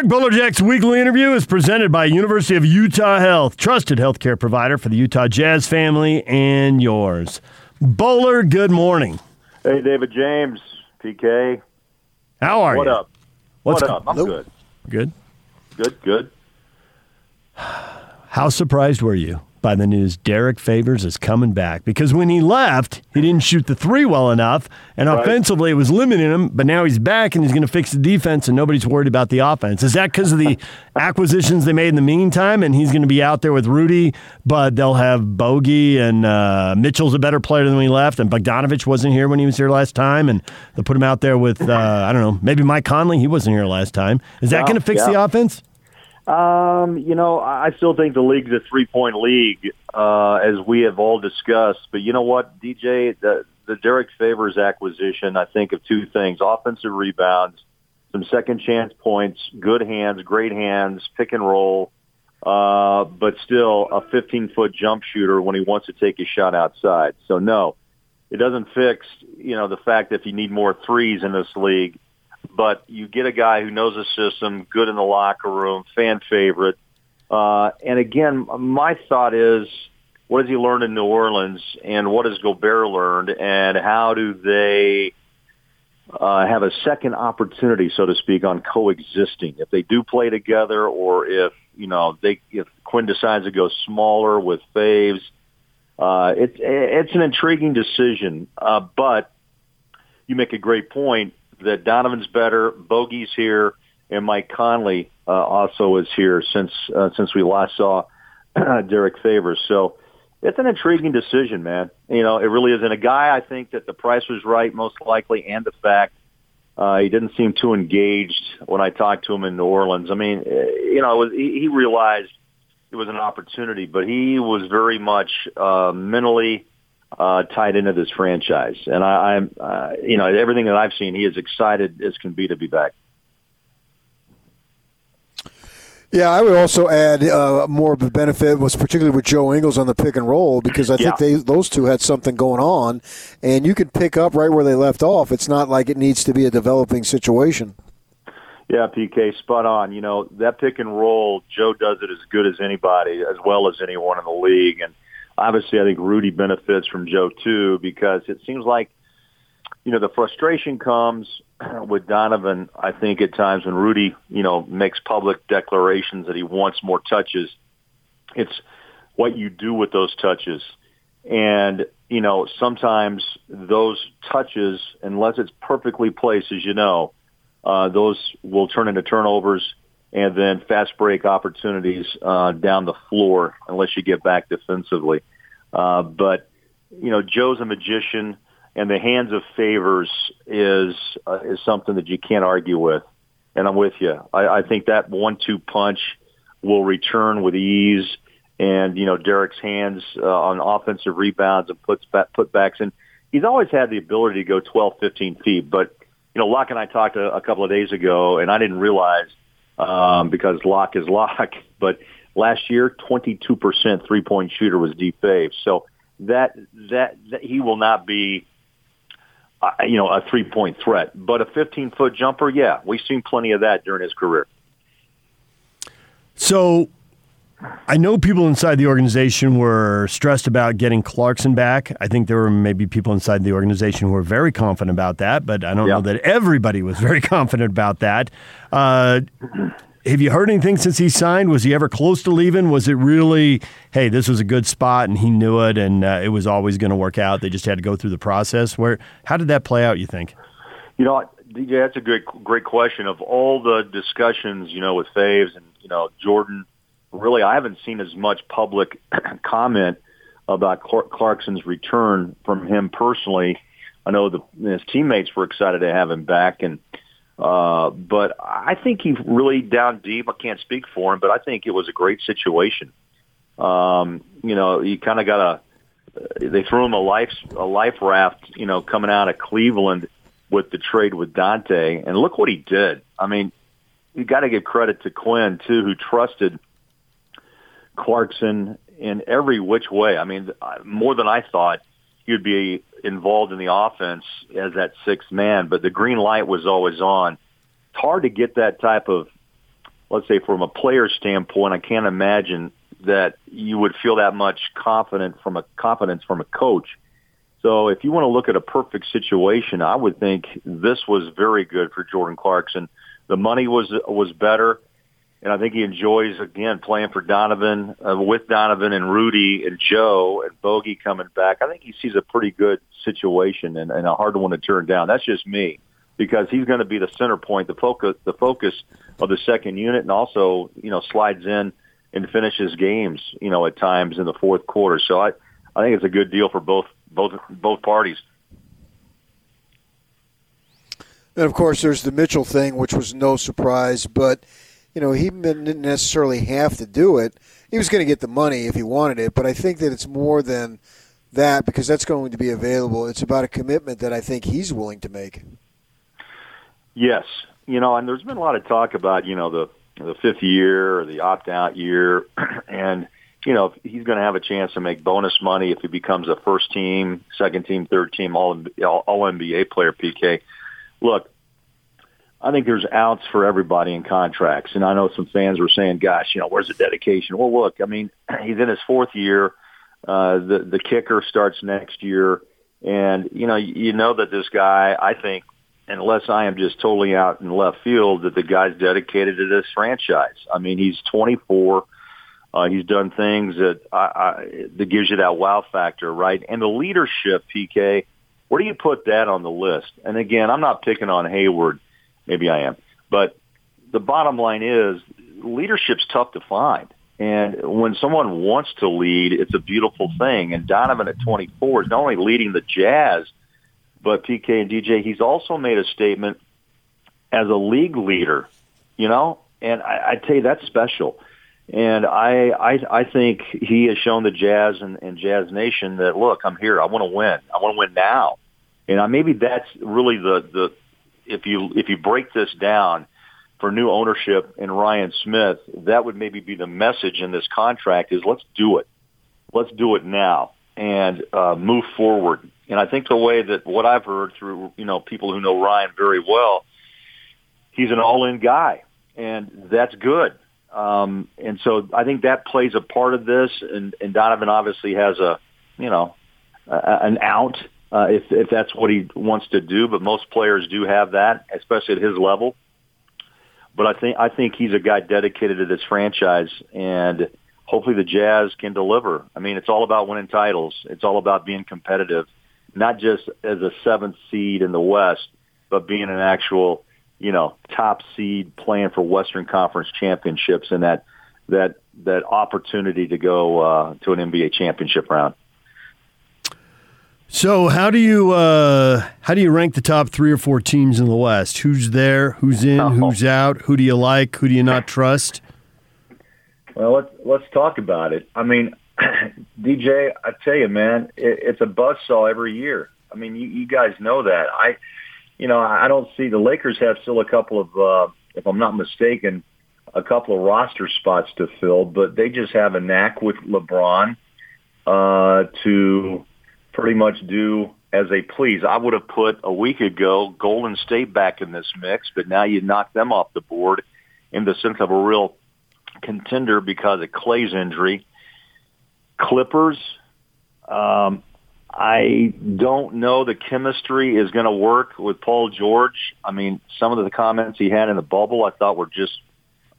Craig Bolerjack's weekly interview is presented by University of Utah Health, trusted healthcare provider for the Utah Jazz family and yours. Bowler, good morning. Hey, David James, PK. How are what you? What up? What's what up? I'm Nope. good. Good. Good, good. How surprised were you by the news Derek Favors is coming back? Because when he left, he didn't shoot the three well enough, and Right. offensively it was limiting him, but now he's back and he's going to fix the defense, and nobody's worried about the offense. Is that because of the acquisitions they made in the meantime, and he's going to be out there with Rudy, but they'll have Bogey, and uh, Mitchell's a better player than when he left, and Bogdanovic wasn't here when he was here last time, and they'll put him out there with, uh, I don't know, maybe Mike Conley, he wasn't here last time. Is that Yeah, going to fix yeah. the offense? Um, you know, I still think the league's a three-point league, uh, as we have all discussed. But you know what, DJ, the the Derek Favors acquisition, I think of two things: offensive rebounds, some second chance points, good hands, great hands, pick and roll. Uh, but still a 15 foot jump shooter when he wants to take a shot outside. So no, it doesn't fix, you know, the fact that you need more threes in this league but you get a guy who knows the system, good in the locker room, fan favorite. Uh, and again, my thought is, what has he learned in New Orleans, and what has Gobert learned, and how do they uh, have a second opportunity, so to speak, on coexisting? If they do play together, or if you know they if Quinn decides to go smaller with Faves, uh, it's it's an intriguing decision. Uh, but you make a great point that Donovan's better, Bogey's here, and Mike Conley uh, also is here since uh, since we last saw Derek Favors. So it's an intriguing decision, man. You know, it really is. And a guy I think that the price was right, most likely, and the fact uh, he didn't seem too engaged when I talked to him in New Orleans. I mean, eh, you know, it was, he, he realized it was an opportunity, but he was very much uh, mentally uh, tied into this franchise. And I, I'm, uh, you know, everything that I've seen, he is excited as can be to be back. Yeah, I would also add uh, more of a benefit was particularly with Joe Ingles on the pick and roll because I Yeah. think they those two had something going on, and you can pick up right where they left off. It's not like it needs to be a developing situation. Yeah, PK, spot on. You know, that pick and roll, Joe does it as good as anybody, as well as anyone in the league. And obviously, I think Rudy benefits from Joe too, because it seems like, you know, the frustration comes with Donovan, I think at times when Rudy, you know, makes public declarations that he wants more touches. It's what you do with those touches. And, you know, sometimes those touches, unless it's perfectly placed, as you know, uh, those will turn into turnovers and then fast break opportunities uh, down the floor unless you get back defensively. Uh, but, you know, Joe's a magician and the hands of favors is uh, is something that you can't argue with. And I'm with you. I, I think that one-two punch will return with ease, and you know Derek's hands uh, on offensive rebounds and puts back, putbacks, and he's always had the ability to go 12, 15 feet. But you know, Locke and I talked a, a couple of days ago, and I didn't realize um, because Locke is Locke. but last year, 22% three-point shooter was deep fave. So that that, that he will not be uh, you know, a three-point threat. But a 15-foot jumper, yeah, we've seen plenty of that during his career. So I know people inside the organization were stressed about getting Clarkson back. I think there were maybe people inside the organization who were very confident about that, but I don't Yeah. know that everybody was very confident about that. Uh, have you heard anything since he signed? Was he ever close to leaving? Was it really, hey, this was a good spot and he knew it and uh, it was always going to work out? They just had to go through the process. Where? How did that play out? You think? You know, DJ, that's a great, great question. Of all the discussions, you know, with Faves and you know Jordan, really, I haven't seen as much public comment about Clarkson's return from him personally. I know the his teammates were excited to have him back, and uh, but I think he really down deep. I can't speak for him, but I think it was a great situation. Um, you know, you kind of got a. They threw him a life a life raft, you know, coming out of Cleveland with the trade with Dante, and look what he did. I mean, you got to give credit to Quinn too, who trusted Clarkson in every which way. I mean, uh, more than I thought he'd be involved in the offense as that sixth man, but the green light was always on. It's hard to get that type of let's say from a player standpoint, I can't imagine that you would feel that much confident from a confidence from a coach. So if you want to look at a perfect situation, I would think this was very good for Jordan Clarkson. The money was was better, and I think he enjoys again playing for Donovan uh, with Donovan and Rudy and Joe and Bogey coming back. I think he sees a pretty good situation and, and a hard one to turn down. That's just me because he's going to be the center point, the focus, the focus of the second unit, and also you know slides in and finishes games you know at times in the fourth quarter. So I I think it's a good deal for both both both parties. And of course, there's the Mitchell thing, which was no surprise, but you know he didn't necessarily have to do it. He was going to get the money if he wanted it, but I think that it's more than that because that's going to be available. It's about a commitment that I think he's willing to make. Yes, you know, and there's been a lot of talk about you know the the fifth year or the opt out year, and you know he's going to have a chance to make bonus money if he becomes a first team, second team, third team, all all NBA player. PK, look, I think there's outs for everybody in contracts, and I know some fans were saying, "Gosh, you know, where's the dedication?" Well, look, I mean, he's in his fourth year. Uh, the the kicker starts next year, and you know, you know that this guy, I think, unless I am just totally out in left field, that the guy's dedicated to this franchise. I mean, he's 24. Uh, he's done things that I, I, that gives you that wow factor, right? And the leadership, PK. Where do you put that on the list? And again, I'm not picking on Hayward. Maybe I am, but the bottom line is leadership's tough to find. And when someone wants to lead, it's a beautiful thing. And Donovan at 24 is not only leading the Jazz but PK and DJ, he's also made a statement as a league leader, you know, and I, I tell you that's special. And I, I, I think he has shown the Jazz and, and Jazz Nation that look, I'm here. I want to win. I want to win now. And I, maybe that's really the the if you if you break this down for new ownership and Ryan Smith, that would maybe be the message in this contract is let's do it. Let's do it now and uh, move forward and I think the way that what I've heard through, you know, people who know Ryan very well, he's an all-in guy, and that's good. Um, and so I think that plays a part of this. And, and Donovan obviously has a, you know, a, an out uh, if if that's what he wants to do. But most players do have that, especially at his level. But I think I think he's a guy dedicated to this franchise, and hopefully the Jazz can deliver. I mean, it's all about winning titles. It's all about being competitive not just as a seventh seed in the West, but being an actual, you know, top seed playing for Western Conference championships and that that that opportunity to go uh, to an NBA championship round. So how do you uh, how do you rank the top three or four teams in the West? Who's there? Who's in? Oh. Who's out? Who do you like? Who do you not trust? Well, let's let's talk about it. I mean, DJ, I tell you, man, it, it's a buzzsaw every year. I mean, you, you guys know that. I, you know, I don't see the Lakers have still a couple of, uh, if I'm not mistaken, a couple of roster spots to fill, but they just have a knack with LeBron uh, to pretty much do as they please. I would have put a week ago Golden State back in this mix, but now you knock them off the board in the sense of a real contender because of Clay's injury. Clippers, um, I don't know the chemistry is going to work with Paul George. I mean, some of the comments he had in the bubble I thought were just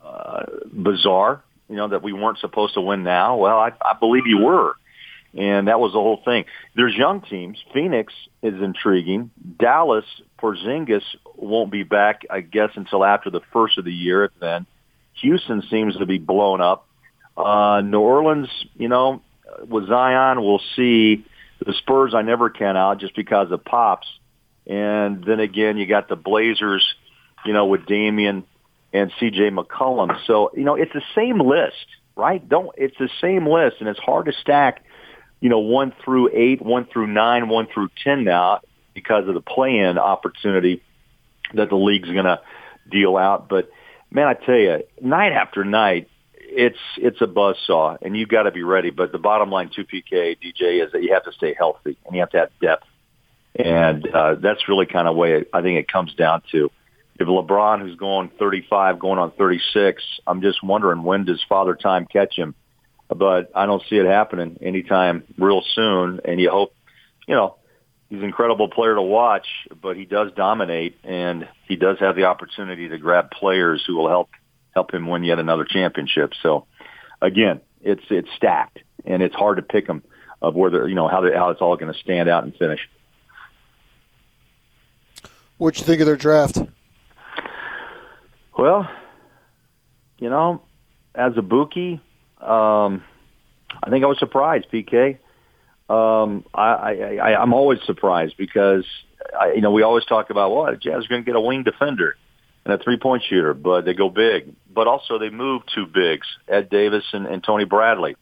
uh, bizarre. You know that we weren't supposed to win now. Well, I, I believe you were, and that was the whole thing. There's young teams. Phoenix is intriguing. Dallas, Porzingis won't be back, I guess, until after the first of the year. If then Houston seems to be blown up. Uh, New Orleans, you know, with Zion, we'll see. The Spurs, I never count out just because of pops. And then again, you got the Blazers, you know, with Damian and C.J. McCollum. So you know, it's the same list, right? Don't it's the same list, and it's hard to stack, you know, one through eight, one through nine, one through ten now because of the play-in opportunity that the league's going to deal out. But man, I tell you, night after night, it's it's a buzz saw, and you've got to be ready. But the bottom line, two PK DJ, is that you have to stay healthy and you have to have depth, and uh, that's really kind of way I think it comes down to. if LeBron, who's going 35, going on 36, I'm just wondering when does Father Time catch him? But I don't see it happening anytime real soon. And you hope, you know, he's an incredible player to watch, but he does dominate, and he does have the opportunity to grab players who will help help him win yet another championship. So, again, it's it's stacked, and it's hard to pick them of where they're, you know how they, how it's all going to stand out and finish. What'd you think of their draft? Well, you know, as a bookie, um, I think I was surprised, PK. Um, I, I, I, I'm always surprised because, I, you know, we always talk about, well, the Jazz are going to get a wing defender and a three-point shooter, but they go big. But also they move two bigs, Ed Davis and, and Tony Bradley.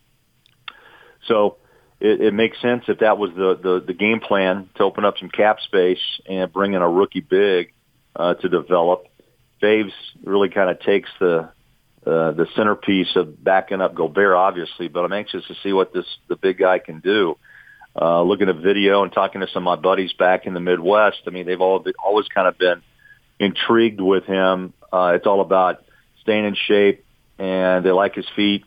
So it, it makes sense if that was the, the, the game plan to open up some cap space and bring in a rookie big uh, to develop. Faves really kind of takes the uh, the centerpiece of backing up Gobert, obviously, but I'm anxious to see what this the big guy can do. Uh, looking at video and talking to some of my buddies back in the Midwest, I mean, they've all always kind of been intrigued with him. Uh, it's all about staying in shape, and they like his feet.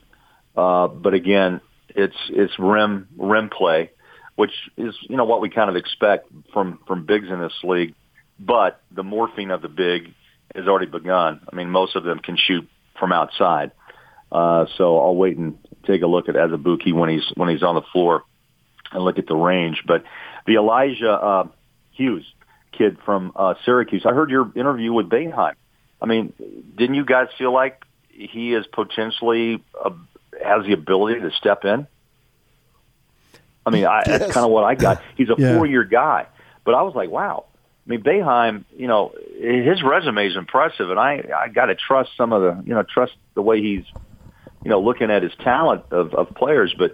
Uh, but again, it's it's rim rim play, which is you know what we kind of expect from from bigs in this league. But the morphing of the big has already begun. I mean, most of them can shoot from outside. Uh, so I'll wait and take a look at Azubuike when he's when he's on the floor and look at the range. But the Elijah uh, Hughes kid from uh, Syracuse, I heard your interview with Boeheim. I mean, didn't you guys feel like he is potentially uh, has the ability to step in? I mean, I, yes. that's kind of what I got. He's a yeah. four-year guy, but I was like, wow. I mean, Boeheim, you know, his resume is impressive, and I I got to trust some of the, you know, trust the way he's, you know, looking at his talent of of players. But,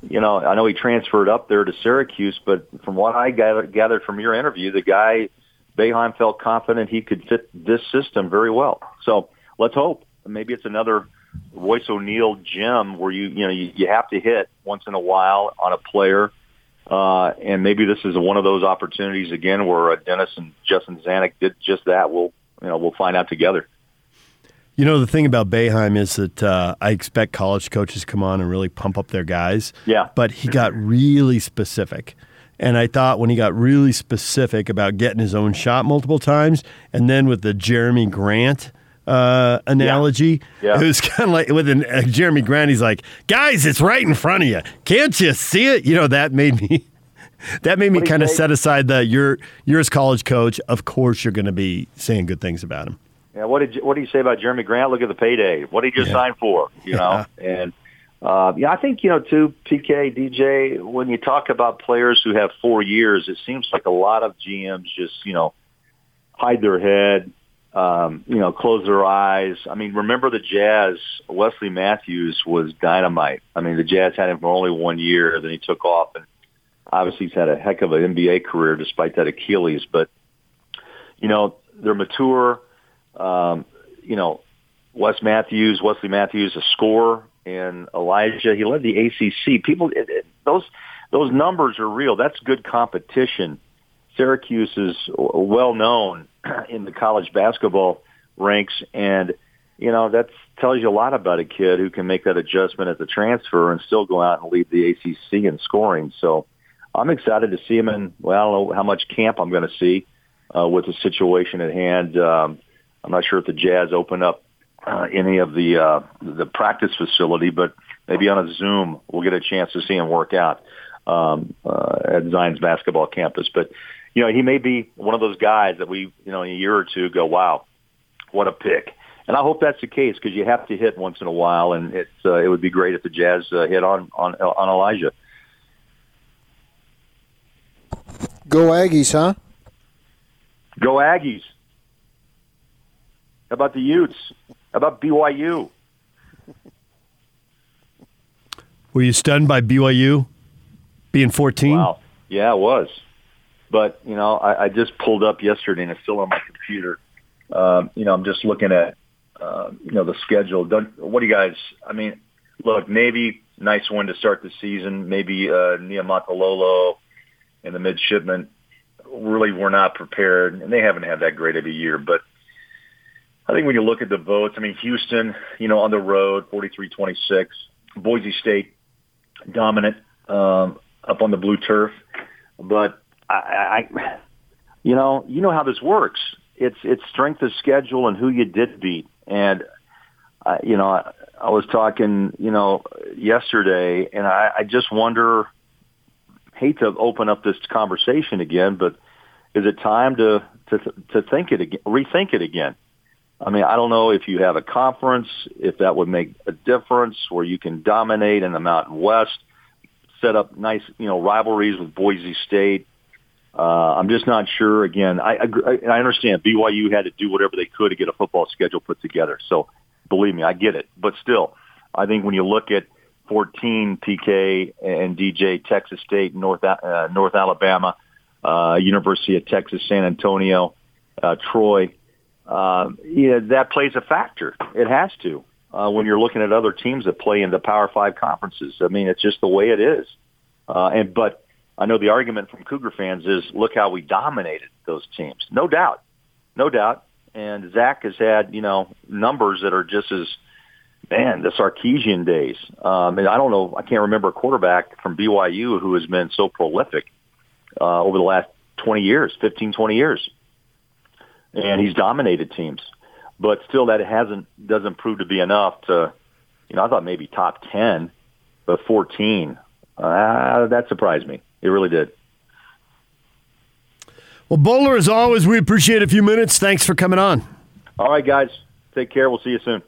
you know, I know he transferred up there to Syracuse, but from what I gathered, from your interview, the guy Boeheim felt confident he could fit this system very well. So let's hope. Maybe it's another Royce O'Neale gem where you you know you, you have to hit once in a while on a player uh, and maybe this is one of those opportunities again where uh, Dennis and Justin Zanik did just that. We'll, you know, we'll find out together. You know, the thing about Boeheim is that uh, I expect college coaches come on and really pump up their guys. Yeah. But he got really specific. And I thought when he got really specific about getting his own shot multiple times, and then with the Jerami Grant – uh, analogy. Yeah. Yeah. It was kind of like with an, uh, Jerami Grant. He's like, guys, it's right in front of you. Can't you see it? You know, that made me. That made me kind of set aside the you're you're his college coach. Of course, you're going to be saying good things about him. Yeah. What did you, what do you say about Jerami Grant? Look at the payday. What did he just yeah. sign for? You know, and uh, yeah, I think you know too. PK DJ. When you talk about players who have four years, it seems like a lot of GMs just you know hide their head um, you know, close their eyes. I mean, remember the Jazz, Wesley Matthews was dynamite. I mean, the Jazz had him for only one year, then he took off and obviously he's had a heck of an NBA career despite that Achilles, but you know, they're mature. Um, you know, Wes Matthews, Wesley Matthews, a scorer, and Elijah, he led the ACC. People, it, it, those, those numbers are real. That's good competition. Syracuse is well known in the college basketball ranks, and you know that tells you a lot about a kid who can make that adjustment at the transfer and still go out and lead the ACC in scoring. So I'm excited to see him in. Well, I don't know how much camp I'm going to see uh, with the situation at hand. Um, I'm not sure if the Jazz open up uh, any of the uh, the practice facility, but maybe on a Zoom we'll get a chance to see him work out um, uh, at Zion's basketball campus. But you know, he may be one of those guys that we, you know, in a year or two go, wow, what a pick. And I hope that's the case because you have to hit once in a while, and it's uh, it would be great if the Jazz uh, hit on on on Elijah. Go Aggies, huh? Go Aggies. How about the Utes? How about BYU? Were you stunned by BYU being 14? Wow. Yeah, it was. But you know, I, I just pulled up yesterday, and it's still on my computer. Um, you know, I'm just looking at uh, you know the schedule. Don't, what do you guys? I mean, look, Navy, nice win to start the season. Maybe uh, Niumatalolo and the midshipmen really were not prepared, and they haven't had that great of a year. But I think when you look at the votes, I mean, Houston, you know, on the road, 43-26. Boise State, dominant um, up on the blue turf. But I, I, you know, you know how this works. It's it's strength of schedule and who you did beat. And uh, you know, I, I was talking, you know, yesterday, and I, I just wonder. Hate to open up this conversation again, but is it time to to to think it again, rethink it again? I mean, I don't know if you have a conference, if that would make a difference, where you can dominate in the Mountain West, set up nice, you know, rivalries with Boise State. Uh, I'm just not sure. Again, I, I, I understand BYU had to do whatever they could to get a football schedule put together. So, believe me, I get it. But still, I think when you look at 14 PK and DJ, Texas State, North uh, North Alabama, uh, University of Texas San Antonio, uh, Troy uh, yeah, that plays a factor. It has to uh, when you're looking at other teams that play in the Power Five conferences. I mean, it's just the way it is. Uh, and but I know the argument from Cougar fans is, look how we dominated those teams. No doubt, no doubt. And Zach has had you know numbers that are just as man the Sarkisian days. Um, and I don't know, I can't remember a quarterback from BYU who has been so prolific uh, over the last 20 years, 15, 20 years and he's dominated teams. But still, that hasn't doesn't prove to be enough to, you know, I thought maybe top ten, but fourteen. Uh, that surprised me. It really did. Well, Bowler, as always, we appreciate a few minutes. Thanks for coming on. All right, guys. Take care. We'll see you soon.